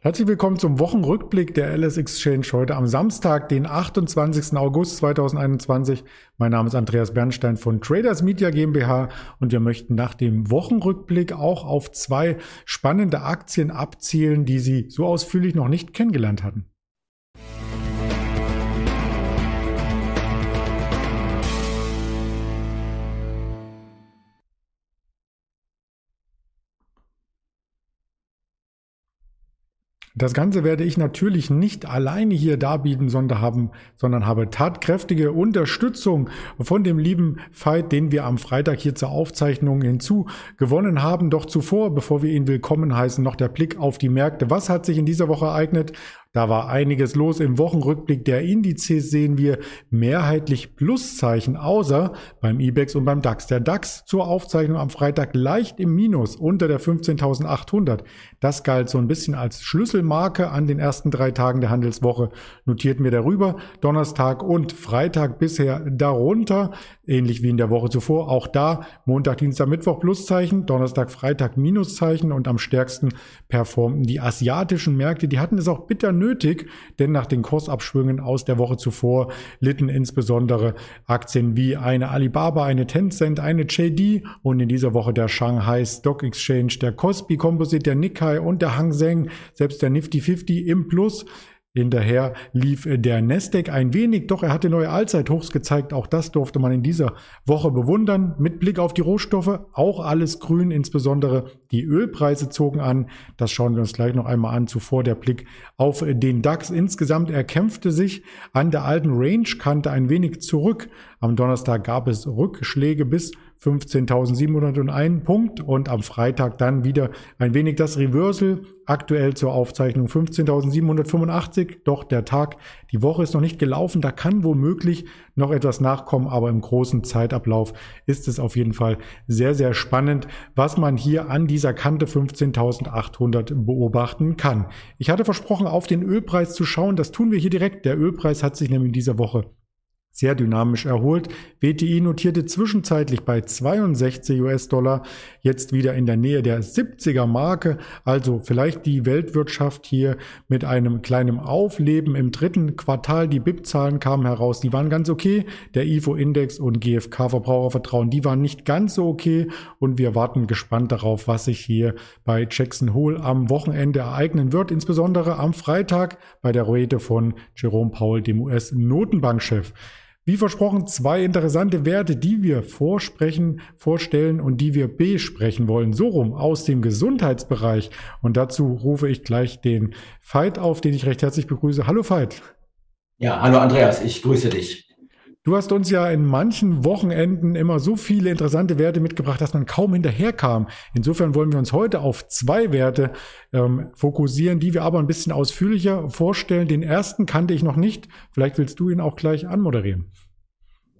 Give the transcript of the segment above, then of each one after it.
Herzlich willkommen zum Wochenrückblick der LS Exchange heute am Samstag, den 28. August 2021. Mein Name ist Andreas Bernstein von Traders Media GmbH und wir möchten nach dem Wochenrückblick auch auf zwei spannende Aktien abzielen, die Sie so ausführlich noch nicht kennengelernt hatten. Das Ganze werde ich natürlich nicht alleine hier darbieten, sondern, haben, sondern habe tatkräftige Unterstützung von dem lieben Veit, den wir am Freitag hier zur Aufzeichnung hinzu gewonnen haben. Doch zuvor, bevor wir ihn willkommen heißen, noch der Blick auf die Märkte. Was hat sich in dieser Woche ereignet? Da war einiges los. Im Wochenrückblick der Indizes sehen wir mehrheitlich Pluszeichen, außer beim IBEX und beim DAX. Der DAX zur Aufzeichnung am Freitag leicht im Minus unter der 15.800. Das galt so ein bisschen als Schlüsselmarke an den ersten drei Tagen der Handelswoche. Notierten wir darüber. Donnerstag und Freitag bisher darunter. Ähnlich wie in der Woche zuvor. Auch da Montag, Dienstag, Mittwoch Pluszeichen, Donnerstag, Freitag Minuszeichen und am stärksten performten die asiatischen Märkte. Die hatten es auch bitter nötig, denn nach den Kursabschwüngen aus der Woche zuvor litten insbesondere Aktien wie eine Alibaba, eine Tencent, eine JD und in dieser Woche der Shanghai Stock Exchange, der Kospi Composite, der Nikkei und der Hang Seng, selbst der Nifty 50 im Plus. Hinterher lief der Nasdaq ein wenig, doch er hatte neue Allzeithochs gezeigt. Auch das durfte man in dieser Woche bewundern. Mit Blick auf die Rohstoffe auch alles grün, insbesondere die Ölpreise zogen an. Das schauen wir uns gleich noch einmal an. Zuvor der Blick auf den DAX. Insgesamt er kämpfte sich an der alten Range-Kante ein wenig zurück. Am Donnerstag gab es Rückschläge bis 15.701 Punkt und am Freitag dann wieder ein wenig das Reversal. Aktuell zur Aufzeichnung 15.785. Doch der Tag, die Woche ist noch nicht gelaufen. Da kann womöglich noch etwas nachkommen, aber im großen Zeitablauf ist es auf jeden Fall sehr, sehr spannend, was man hier an dieser Kante 15.800 beobachten kann. Ich hatte versprochen, auf den Ölpreis zu schauen. Das tun wir hier direkt. Der Ölpreis hat sich nämlich in dieser Woche sehr dynamisch erholt. WTI notierte zwischenzeitlich bei 62 US-Dollar, jetzt wieder in der Nähe der 70er Marke. Also vielleicht die Weltwirtschaft hier mit einem kleinen Aufleben im dritten Quartal. Die BIP-Zahlen kamen heraus, die waren ganz okay. Der IFO-Index und GfK-Verbrauchervertrauen, die waren nicht ganz so okay. Und wir warten gespannt darauf, was sich hier bei Jackson Hole am Wochenende ereignen wird, insbesondere am Freitag bei der Rede von Jerome Powell, dem US-Notenbankchef. Wie versprochen, zwei interessante Werte, die wir vorsprechen, vorstellen und die wir besprechen wollen. So rum aus dem Gesundheitsbereich. Und dazu rufe ich gleich den Veit auf, den ich recht herzlich begrüße. Hallo Veit. Ja, hallo Andreas, ich grüße dich. Du hast uns ja in manchen Wochenenden immer so viele interessante Werte mitgebracht, dass man kaum hinterherkam. Insofern wollen wir uns heute auf zwei Werte ähm, fokussieren, die wir aber ein bisschen ausführlicher vorstellen. Den ersten kannte ich noch nicht. Vielleicht willst du ihn auch gleich anmoderieren.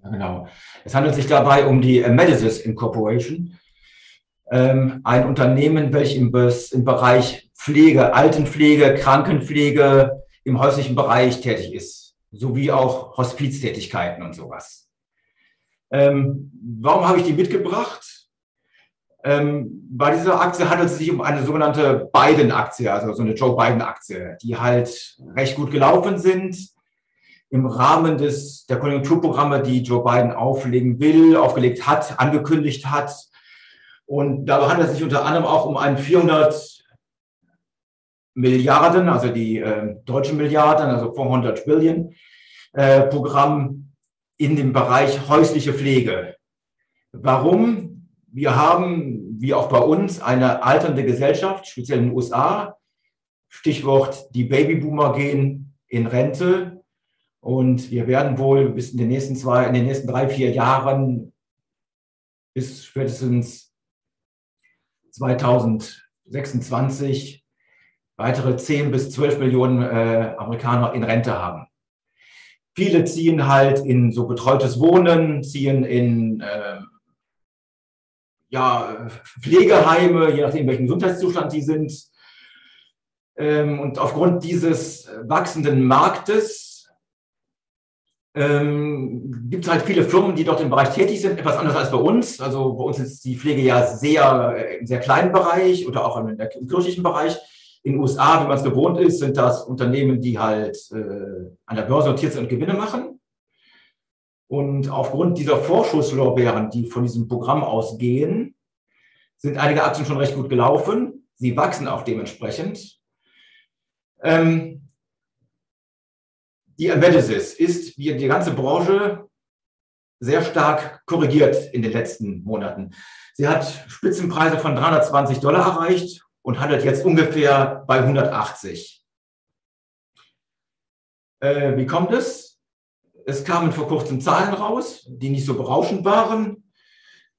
Genau. Es handelt sich dabei um die Medicis Incorporation, ähm, ein Unternehmen, welches im Bereich Pflege, Altenpflege, Krankenpflege im häuslichen Bereich tätig ist sowie auch Hospiztätigkeiten und sowas. Ähm, warum habe ich die mitgebracht? Ähm, bei dieser Aktie handelt es sich um eine sogenannte Biden-Aktie, also so eine Joe Biden-Aktie, die halt recht gut gelaufen sind im Rahmen des, der Konjunkturprogramme, die Joe Biden auflegen will, aufgelegt hat, angekündigt hat. Und dabei handelt es sich unter anderem auch um einen 400 Milliarden, also die äh, deutschen Milliarden, also 400 Billion äh, Programm in dem Bereich häusliche Pflege. Warum? Wir haben, wie auch bei uns, eine alternde Gesellschaft, speziell in den USA. Stichwort, die Babyboomer gehen in Rente. Und wir werden wohl bis in den nächsten zwei, in den nächsten drei, vier Jahren bis spätestens 2026 weitere 10 bis 12 Millionen äh, Amerikaner in Rente haben. Viele ziehen halt in so betreutes Wohnen, ziehen in äh, ja, Pflegeheime, je nachdem, welchen Gesundheitszustand die sind. Ähm, und aufgrund dieses wachsenden Marktes ähm, gibt es halt viele Firmen, die dort im Bereich tätig sind, etwas anders als bei uns. Also bei uns ist die Pflege ja sehr äh, im sehr kleinen Bereich oder auch im, im kirchlichen Bereich In den USA, wie man es gewohnt ist, sind das Unternehmen, die halt äh, an der Börse notiert sind und Gewinne machen. Und aufgrund dieser Vorschusslorbeeren, die von diesem Programm ausgehen, sind einige Aktien schon recht gut gelaufen. Sie wachsen auch dementsprechend. Ähm, die Embeddedis ist, wie die ganze Branche, sehr stark korrigiert in den letzten Monaten. Sie hat Spitzenpreise von 320 Dollar erreicht und handelt jetzt ungefähr bei 180. Äh, wie kommt es? Es kamen vor kurzem Zahlen raus, die nicht so berauschend waren.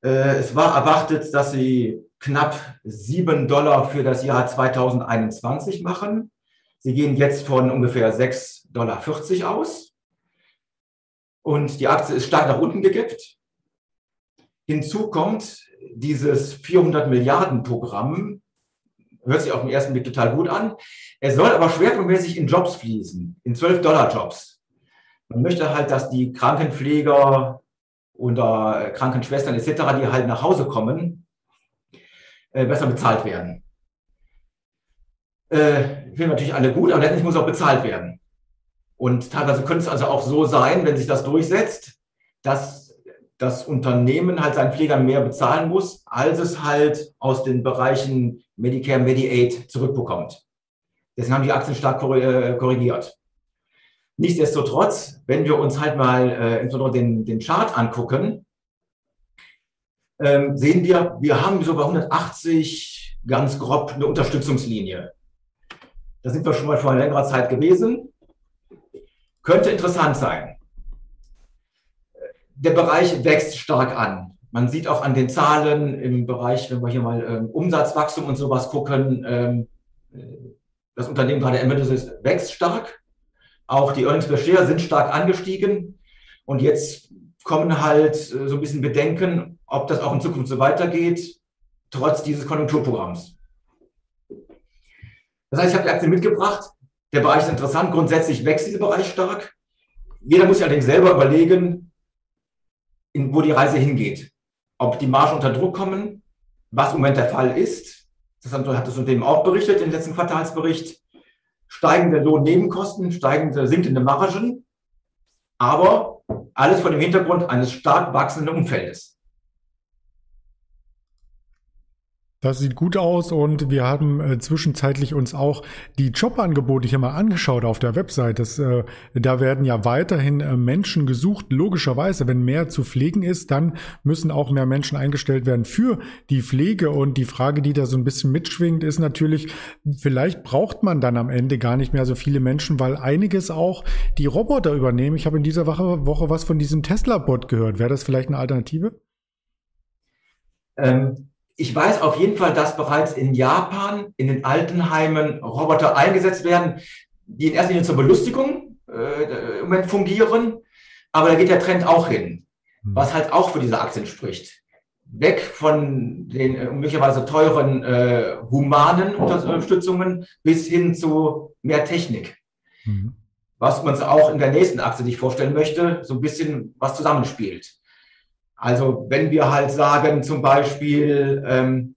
Äh, es war erwartet, dass sie knapp 7 Dollar für das Jahr 2021 machen. Sie gehen jetzt von ungefähr 6,40 Dollar aus. Und die Aktie ist stark nach unten gekippt. Hinzu kommt dieses 400 Milliarden Programm, hört sich auf den ersten Blick total gut an. Er soll aber schwerpunktmäßig in Jobs fließen, in 12-Dollar-Jobs. Man möchte halt, dass die Krankenpfleger oder Krankenschwestern etc., die halt nach Hause kommen, äh, besser bezahlt werden. Äh, finden natürlich alle gut, aber letztendlich muss auch bezahlt werden. Und teilweise könnte es also auch so sein, wenn sich das durchsetzt, dass das Unternehmen halt seinen Pflegern mehr bezahlen muss, als es halt aus den Bereichen Medicare, Mediaid zurückbekommt. Deswegen haben die Aktien stark äh, korrigiert. Nichtsdestotrotz, wenn wir uns halt mal äh, insbesondere den, den Chart angucken, ähm, sehen wir, wir haben so bei 180 ganz grob eine Unterstützungslinie. Da sind wir schon mal vor längerer Zeit gewesen. Könnte interessant sein. Der Bereich wächst stark an. Man sieht auch an den Zahlen im Bereich, wenn wir hier mal ähm, Umsatzwachstum und sowas gucken, ähm, das Unternehmen gerade Emeritus wächst stark. Auch die Earnings per Share sind stark angestiegen. Und jetzt kommen halt äh, so ein bisschen Bedenken, ob das auch in Zukunft so weitergeht, trotz dieses Konjunkturprogramms. Das heißt, ich habe die Aktie mitgebracht. Der Bereich ist interessant. Grundsätzlich wächst dieser Bereich stark. Jeder muss sich allerdings selber überlegen, in, wo die Reise hingeht. Ob die Margen unter Druck kommen, was im Moment der Fall ist. Das hat das Unternehmen auch berichtet im letzten Quartalsbericht steigende Lohnnebenkosten, steigende, sinkende Margen, aber alles vor dem Hintergrund eines stark wachsenden Umfeldes. Das sieht gut aus und wir haben äh, zwischenzeitlich uns auch die Jobangebote hier mal angeschaut auf der Website. Das, äh, da werden ja weiterhin äh, Menschen gesucht. Logischerweise, wenn mehr zu pflegen ist, dann müssen auch mehr Menschen eingestellt werden für die Pflege. Und die Frage, die da so ein bisschen mitschwingt, ist natürlich, vielleicht braucht man dann am Ende gar nicht mehr so viele Menschen, weil einiges auch die Roboter übernehmen. Ich habe in dieser Woche, Woche was von diesem Tesla-Bot gehört. Wäre das vielleicht eine Alternative? Ähm ich weiß auf jeden Fall, dass bereits in Japan in den Altenheimen Roboter eingesetzt werden, die in erster Linie zur Belustigung äh, im Moment fungieren. Aber da geht der Trend auch hin, hm. was halt auch für diese Aktien spricht. Weg von den äh, möglicherweise teuren äh, humanen Unterstützungen bis hin zu mehr Technik. Mhm. Was man auch in der nächsten Aktie sich vorstellen möchte, so ein bisschen was zusammenspielt. Also wenn wir halt sagen, zum Beispiel, ähm,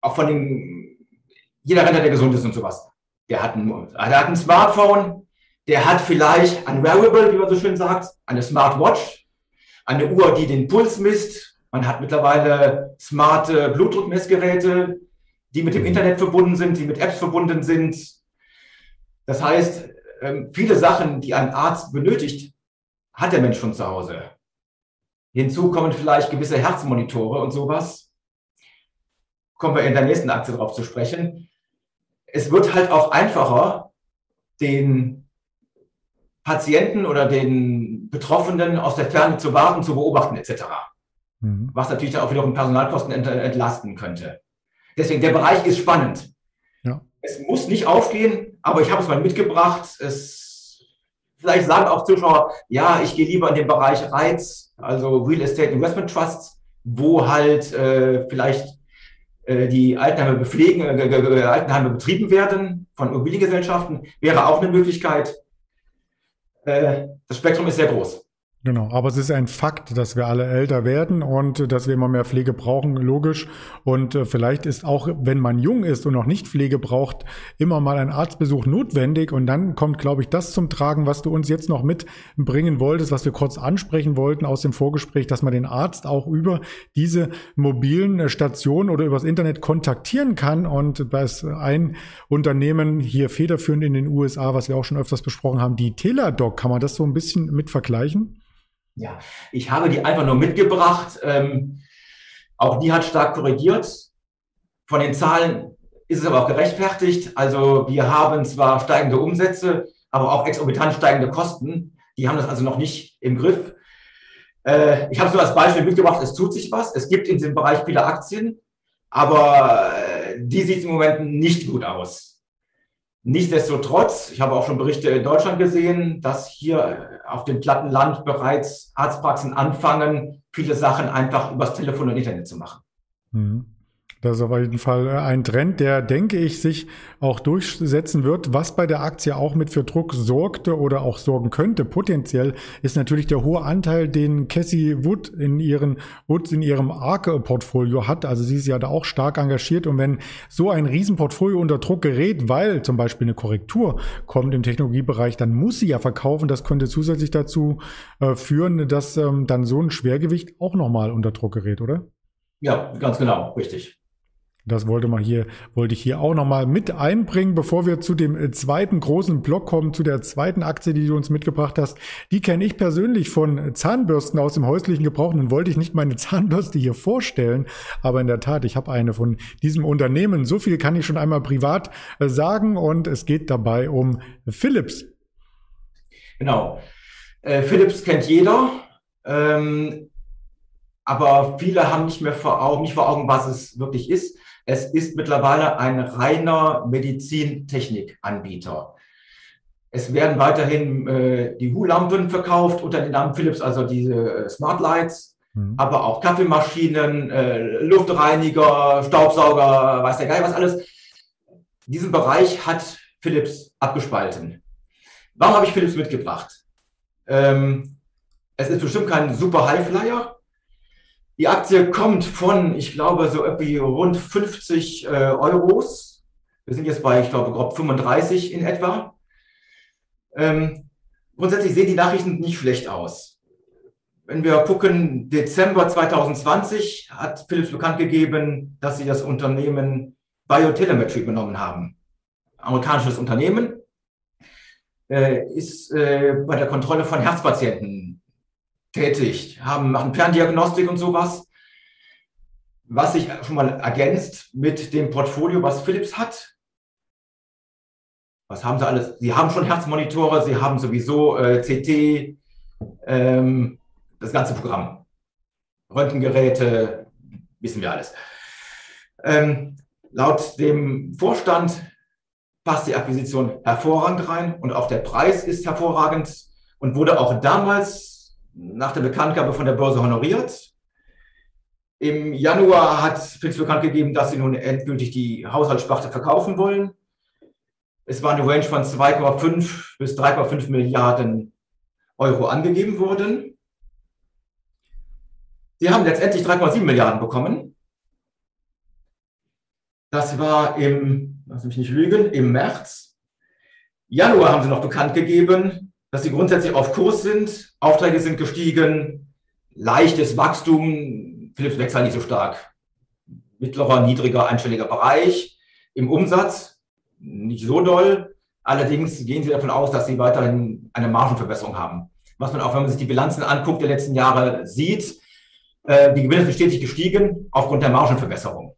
auch von dem, jeder Rentner, der gesund ist und sowas, der hat, ein, der hat ein Smartphone, der hat vielleicht ein Wearable, wie man so schön sagt, eine Smartwatch, eine Uhr, die den Puls misst. Man hat mittlerweile smarte Blutdruckmessgeräte, die mit dem Internet verbunden sind, die mit Apps verbunden sind. Das heißt, ähm, viele Sachen, die ein Arzt benötigt, hat der Mensch schon zu Hause. Hinzu kommen vielleicht gewisse Herzmonitore und sowas. Kommen wir in der nächsten Aktie darauf zu sprechen. Es wird halt auch einfacher, den Patienten oder den Betroffenen aus der Ferne zu warten, zu beobachten etc. Mhm. Was natürlich dann auch wiederum Personalkosten entlasten könnte. Deswegen, der Bereich ist spannend. Ja. Es muss nicht aufgehen, aber ich habe es mal mitgebracht. Es, vielleicht sagen auch Zuschauer, ja, ich gehe lieber in den Bereich Reiz, also Real Estate Investment Trusts, wo halt äh, vielleicht äh, die Altenheime bepflegen, äh, Altenheime betrieben werden von Immobiliengesellschaften, wäre auch eine Möglichkeit. Äh, das Spektrum ist sehr groß. Genau, aber es ist ein Fakt, dass wir alle älter werden und dass wir immer mehr Pflege brauchen, logisch. Und äh, vielleicht ist auch, wenn man jung ist und noch nicht Pflege braucht, immer mal ein Arztbesuch notwendig. Und dann kommt, glaube ich, das zum Tragen, was du uns jetzt noch mitbringen wolltest, was wir kurz ansprechen wollten aus dem Vorgespräch, dass man den Arzt auch über diese mobilen äh, Stationen oder übers Internet kontaktieren kann. Und da ist ein Unternehmen hier federführend in den USA, was wir auch schon öfters besprochen haben, die Teladoc. Kann man das so ein bisschen mit vergleichen? Ja, ich habe die einfach nur mitgebracht. Ähm, auch die hat stark korrigiert. Von den Zahlen ist es aber auch gerechtfertigt. Also wir haben zwar steigende Umsätze, aber auch exorbitant steigende Kosten. Die haben das also noch nicht im Griff. Äh, ich habe so als Beispiel mitgebracht, es tut sich was. Es gibt in diesem Bereich viele Aktien, aber äh, die sieht im Moment nicht gut aus. Nichtsdestotrotz, ich habe auch schon Berichte in Deutschland gesehen, dass hier auf dem platten Land bereits Arztpraxen anfangen, viele Sachen einfach übers Telefon und Internet zu machen. Mhm. Das ist auf jeden Fall äh, ein Trend, der, denke ich, sich auch durchsetzen wird. Was bei der Aktie auch mit für Druck sorgte oder auch sorgen könnte, potenziell, ist natürlich der hohe Anteil, den Cassie Wood in ihren Woods in ihrem Arke-Portfolio hat. Also sie ist ja da auch stark engagiert. Und wenn so ein Riesenportfolio unter Druck gerät, weil zum Beispiel eine Korrektur kommt im Technologiebereich, dann muss sie ja verkaufen. Das könnte zusätzlich dazu äh, führen, dass ähm, dann so ein Schwergewicht auch nochmal unter Druck gerät, oder? Ja, ganz genau, richtig. Das wollte man hier, wollte ich hier auch nochmal mit einbringen, bevor wir zu dem äh, zweiten großen Block kommen, zu der zweiten Aktie, die du uns mitgebracht hast. Die kenne ich persönlich von Zahnbürsten aus dem häuslichen Gebrauch. Nun wollte ich nicht meine Zahnbürste hier vorstellen, aber in der Tat, ich habe eine von diesem Unternehmen. So viel kann ich schon einmal privat äh, sagen und es geht dabei um Philips. Genau. Äh, Philips kennt jeder. Ähm, aber viele haben nicht mehr vor Augen, nicht vor Augen, was es wirklich ist. Es ist mittlerweile ein reiner Medizintechnikanbieter. Es werden weiterhin äh, die Hu-Lampen verkauft unter dem Namen Philips, also diese äh, Smart Lights, mhm. aber auch Kaffeemaschinen, äh, Luftreiniger, Staubsauger, weiß der Geil was alles. Diesen Bereich hat Philips abgespalten. Warum habe ich Philips mitgebracht? Ähm, es ist bestimmt kein super Highflyer, die Aktie kommt von, ich glaube, so irgendwie rund 50 äh, Euros. Wir sind jetzt bei, ich glaube, grob 35 in etwa. Ähm, grundsätzlich sehen die Nachrichten nicht schlecht aus. Wenn wir gucken, Dezember 2020 hat Philips bekannt gegeben, dass sie das Unternehmen Biotelemetry übernommen haben. Amerikanisches Unternehmen äh, ist äh, bei der Kontrolle von Herzpatienten tätig, haben, machen Ferndiagnostik und sowas. Was sich schon mal ergänzt mit dem Portfolio, was Philips hat. Was haben sie alles? Sie haben schon Herzmonitore, sie haben sowieso äh, CT, ähm, das ganze Programm. Röntgengeräte, wissen wir alles. Ähm, laut dem Vorstand passt die Akquisition hervorragend rein und auch der Preis ist hervorragend und wurde auch damals nach der Bekanntgabe von der Börse honoriert. Im Januar hat Fix bekannt gegeben, dass sie nun endgültig die Haushaltssparte verkaufen wollen. Es war eine Range von 2,5 bis 3,5 Milliarden Euro angegeben worden. Sie haben letztendlich 3,7 Milliarden bekommen. Das war im, lass mich nicht lügen, im März. Januar haben sie noch bekannt gegeben, dass sie grundsätzlich auf Kurs sind. Aufträge sind gestiegen, leichtes Wachstum. Philips wächst halt nicht so stark. Mittlerer, niedriger, einstelliger Bereich. Im Umsatz nicht so doll. Allerdings gehen sie davon aus, dass sie weiterhin eine Margenverbesserung haben. Was man auch, wenn man sich die Bilanzen anguckt der letzten Jahre, sieht. Äh, die Gewinne sind stetig gestiegen aufgrund der Margenverbesserung.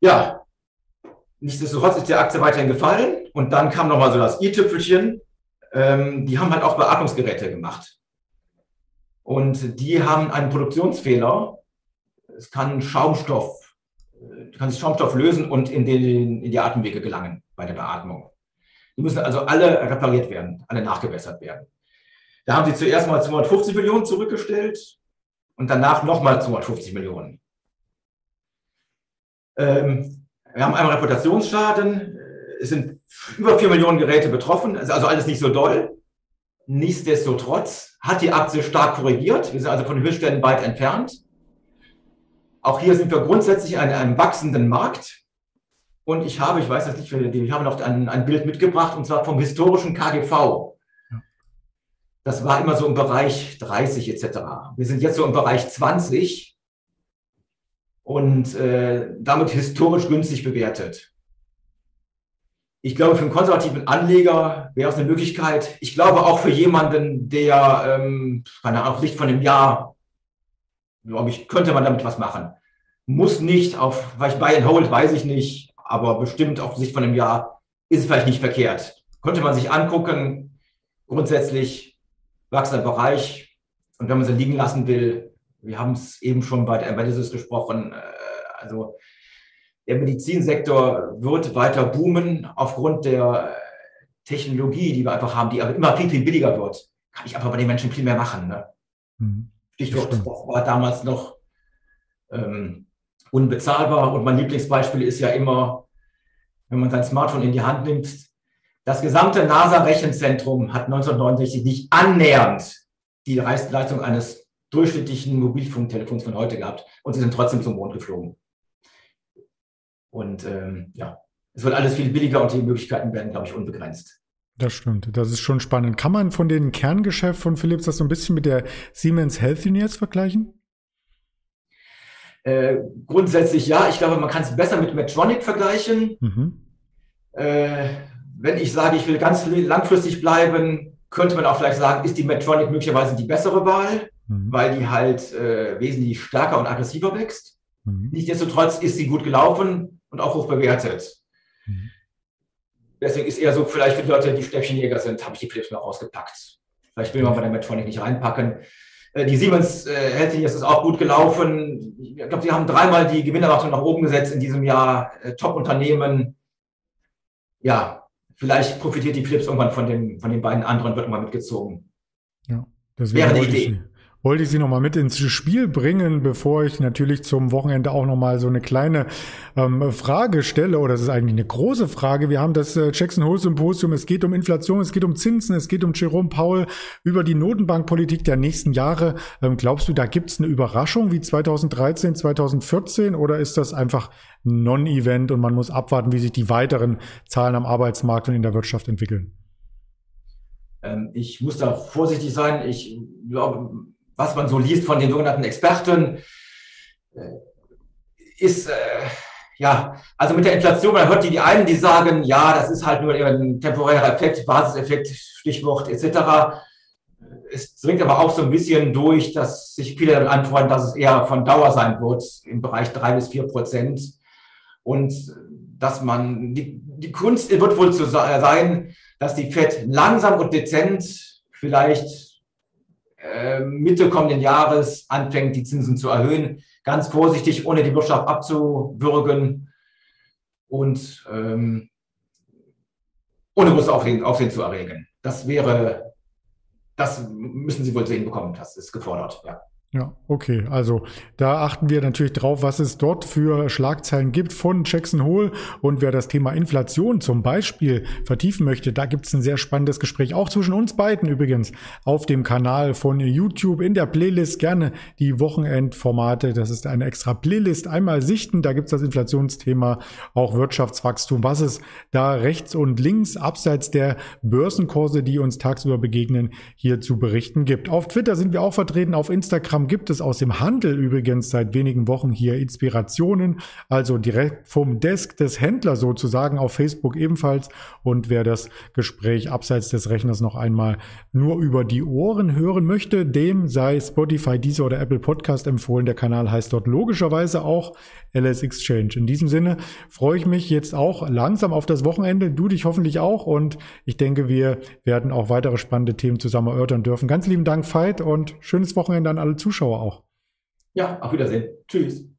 Ja, nichtsdestotrotz ist die Aktie weiterhin gefallen. Und dann kam nochmal so das i-Tüpfelchen ähm, die haben halt auch Beatmungsgeräte gemacht. Und die haben einen Produktionsfehler. Es kann Schaumstoff, du kannst Schaumstoff lösen und in, den, in die Atemwege gelangen bei der Beatmung. Die müssen also alle repariert werden, alle nachgebessert werden. Da haben sie zuerst mal 250 Millionen zurückgestellt und danach nochmal 250 Millionen. Ähm, wir haben einmal Reputationsschaden. Es sind über vier Millionen Geräte betroffen, also alles nicht so doll. Nichtsdestotrotz hat die Aktie stark korrigiert. Wir sind also von den Höchstständen weit entfernt. Auch hier sind wir grundsätzlich in einem wachsenden Markt. Und ich habe, ich weiß jetzt nicht, ich habe noch ein, ein Bild mitgebracht, und zwar vom historischen KGV. Das war immer so im Bereich 30 etc. Wir sind jetzt so im Bereich 20 und äh, damit historisch günstig bewertet. Ich glaube, für einen konservativen Anleger wäre es eine Möglichkeit. Ich glaube auch für jemanden, der, ähm, keine Ahnung, Sicht von einem Jahr, glaube ich, könnte man damit was machen. Muss nicht auf, vielleicht Buy and Hold, weiß ich nicht, aber bestimmt auf Sicht von einem Jahr ist es vielleicht nicht verkehrt. Könnte man sich angucken. Grundsätzlich wachsender Bereich. Und wenn man sie liegen lassen will, wir haben es eben schon bei der Embedded gesprochen, äh, also der Medizinsektor wird weiter boomen aufgrund der Technologie, die wir einfach haben, die aber immer viel, viel billiger wird. Kann ich einfach bei den Menschen viel mehr machen. Ne? Mhm. Stichwort, das war damals noch ähm, unbezahlbar. Und mein Lieblingsbeispiel ist ja immer, wenn man sein Smartphone in die Hand nimmt, das gesamte NASA-Rechenzentrum hat 1969 nicht annähernd die Leistung eines durchschnittlichen Mobilfunktelefons von heute gehabt und sie sind trotzdem zum Mond geflogen. Und ähm, ja, es wird alles viel billiger und die Möglichkeiten werden, glaube ich, unbegrenzt. Das stimmt. Das ist schon spannend. Kann man von den Kerngeschäft von Philips das so ein bisschen mit der Siemens Healthineers vergleichen? Äh, grundsätzlich ja. Ich glaube, man kann es besser mit Medtronic vergleichen. Mhm. Äh, wenn ich sage, ich will ganz langfristig bleiben, könnte man auch vielleicht sagen, ist die Medtronic möglicherweise die bessere Wahl, mhm. weil die halt äh, wesentlich stärker und aggressiver wächst. Mhm. Nichtsdestotrotz ist sie gut gelaufen und auch hoch bewertet. Mhm. Deswegen ist eher so, vielleicht für die Leute, die Stäbchenjäger sind, habe ich die Philips noch ausgepackt. Vielleicht will man bei der Medtronic nicht reinpacken. Äh, die Siemens äh, hält sich, ist auch gut gelaufen. Ich glaube, sie haben dreimal die Gewinnerwartung nach oben gesetzt in diesem Jahr. Äh, Top-Unternehmen. Ja, vielleicht profitiert die Philips irgendwann von, dem, von den beiden anderen, wird mal mitgezogen. Ja, das wäre eine Idee wollte ich Sie nochmal mit ins Spiel bringen, bevor ich natürlich zum Wochenende auch nochmal so eine kleine ähm, Frage stelle, oder das ist eigentlich eine große Frage. Wir haben das äh, Jackson Hole Symposium, es geht um Inflation, es geht um Zinsen, es geht um Jerome Powell, über die Notenbankpolitik der nächsten Jahre. Ähm, glaubst du, da gibt es eine Überraschung wie 2013, 2014 oder ist das einfach Non-Event und man muss abwarten, wie sich die weiteren Zahlen am Arbeitsmarkt und in der Wirtschaft entwickeln? Ähm, ich muss da vorsichtig sein. Ich glaube, was man so liest von den sogenannten Experten, äh, ist, äh, ja, also mit der Inflation, man hört die, die einen, die sagen, ja, das ist halt nur ein temporärer Effekt, Basiseffekt, Stichwort etc. Es dringt aber auch so ein bisschen durch, dass sich viele damit anfreunden, dass es eher von Dauer sein wird, im Bereich drei bis vier Prozent. Und dass man, die, die Kunst wird wohl zu sein, dass die FED langsam und dezent vielleicht Mitte kommenden Jahres anfängt, die Zinsen zu erhöhen. Ganz vorsichtig, ohne die Wirtschaft abzuwürgen und ähm, ohne großes Aufsehen, Aufsehen zu erregen. Das wäre, das müssen Sie wohl sehen bekommen. Das ist gefordert, ja. Ja, okay. Also da achten wir natürlich drauf, was es dort für Schlagzeilen gibt von Jackson Hole. Und wer das Thema Inflation zum Beispiel vertiefen möchte, da gibt es ein sehr spannendes Gespräch, auch zwischen uns beiden übrigens, auf dem Kanal von YouTube in der Playlist. Gerne die Wochenendformate, das ist eine extra Playlist, einmal sichten. Da gibt es das Inflationsthema, auch Wirtschaftswachstum, was es da rechts und links, abseits der Börsenkurse, die uns tagsüber begegnen, hier zu berichten gibt. Auf Twitter sind wir auch vertreten, auf Instagram Programm gibt es aus dem Handel übrigens seit wenigen Wochen hier Inspirationen, also direkt vom Desk des Händlers sozusagen auf Facebook ebenfalls. Und wer das Gespräch abseits des Rechners noch einmal nur über die Ohren hören möchte, dem sei Spotify, Deezer oder Apple Podcast empfohlen. Der Kanal heißt dort logischerweise auch LS Exchange. In diesem Sinne freue ich mich jetzt auch langsam auf das Wochenende. Du dich hoffentlich auch. Und ich denke, wir werden auch weitere spannende Themen zusammen erörtern dürfen. Ganz lieben Dank, Veit, und schönes Wochenende an alle Zuschauer auch. Ja, auf Wiedersehen. Tschüss.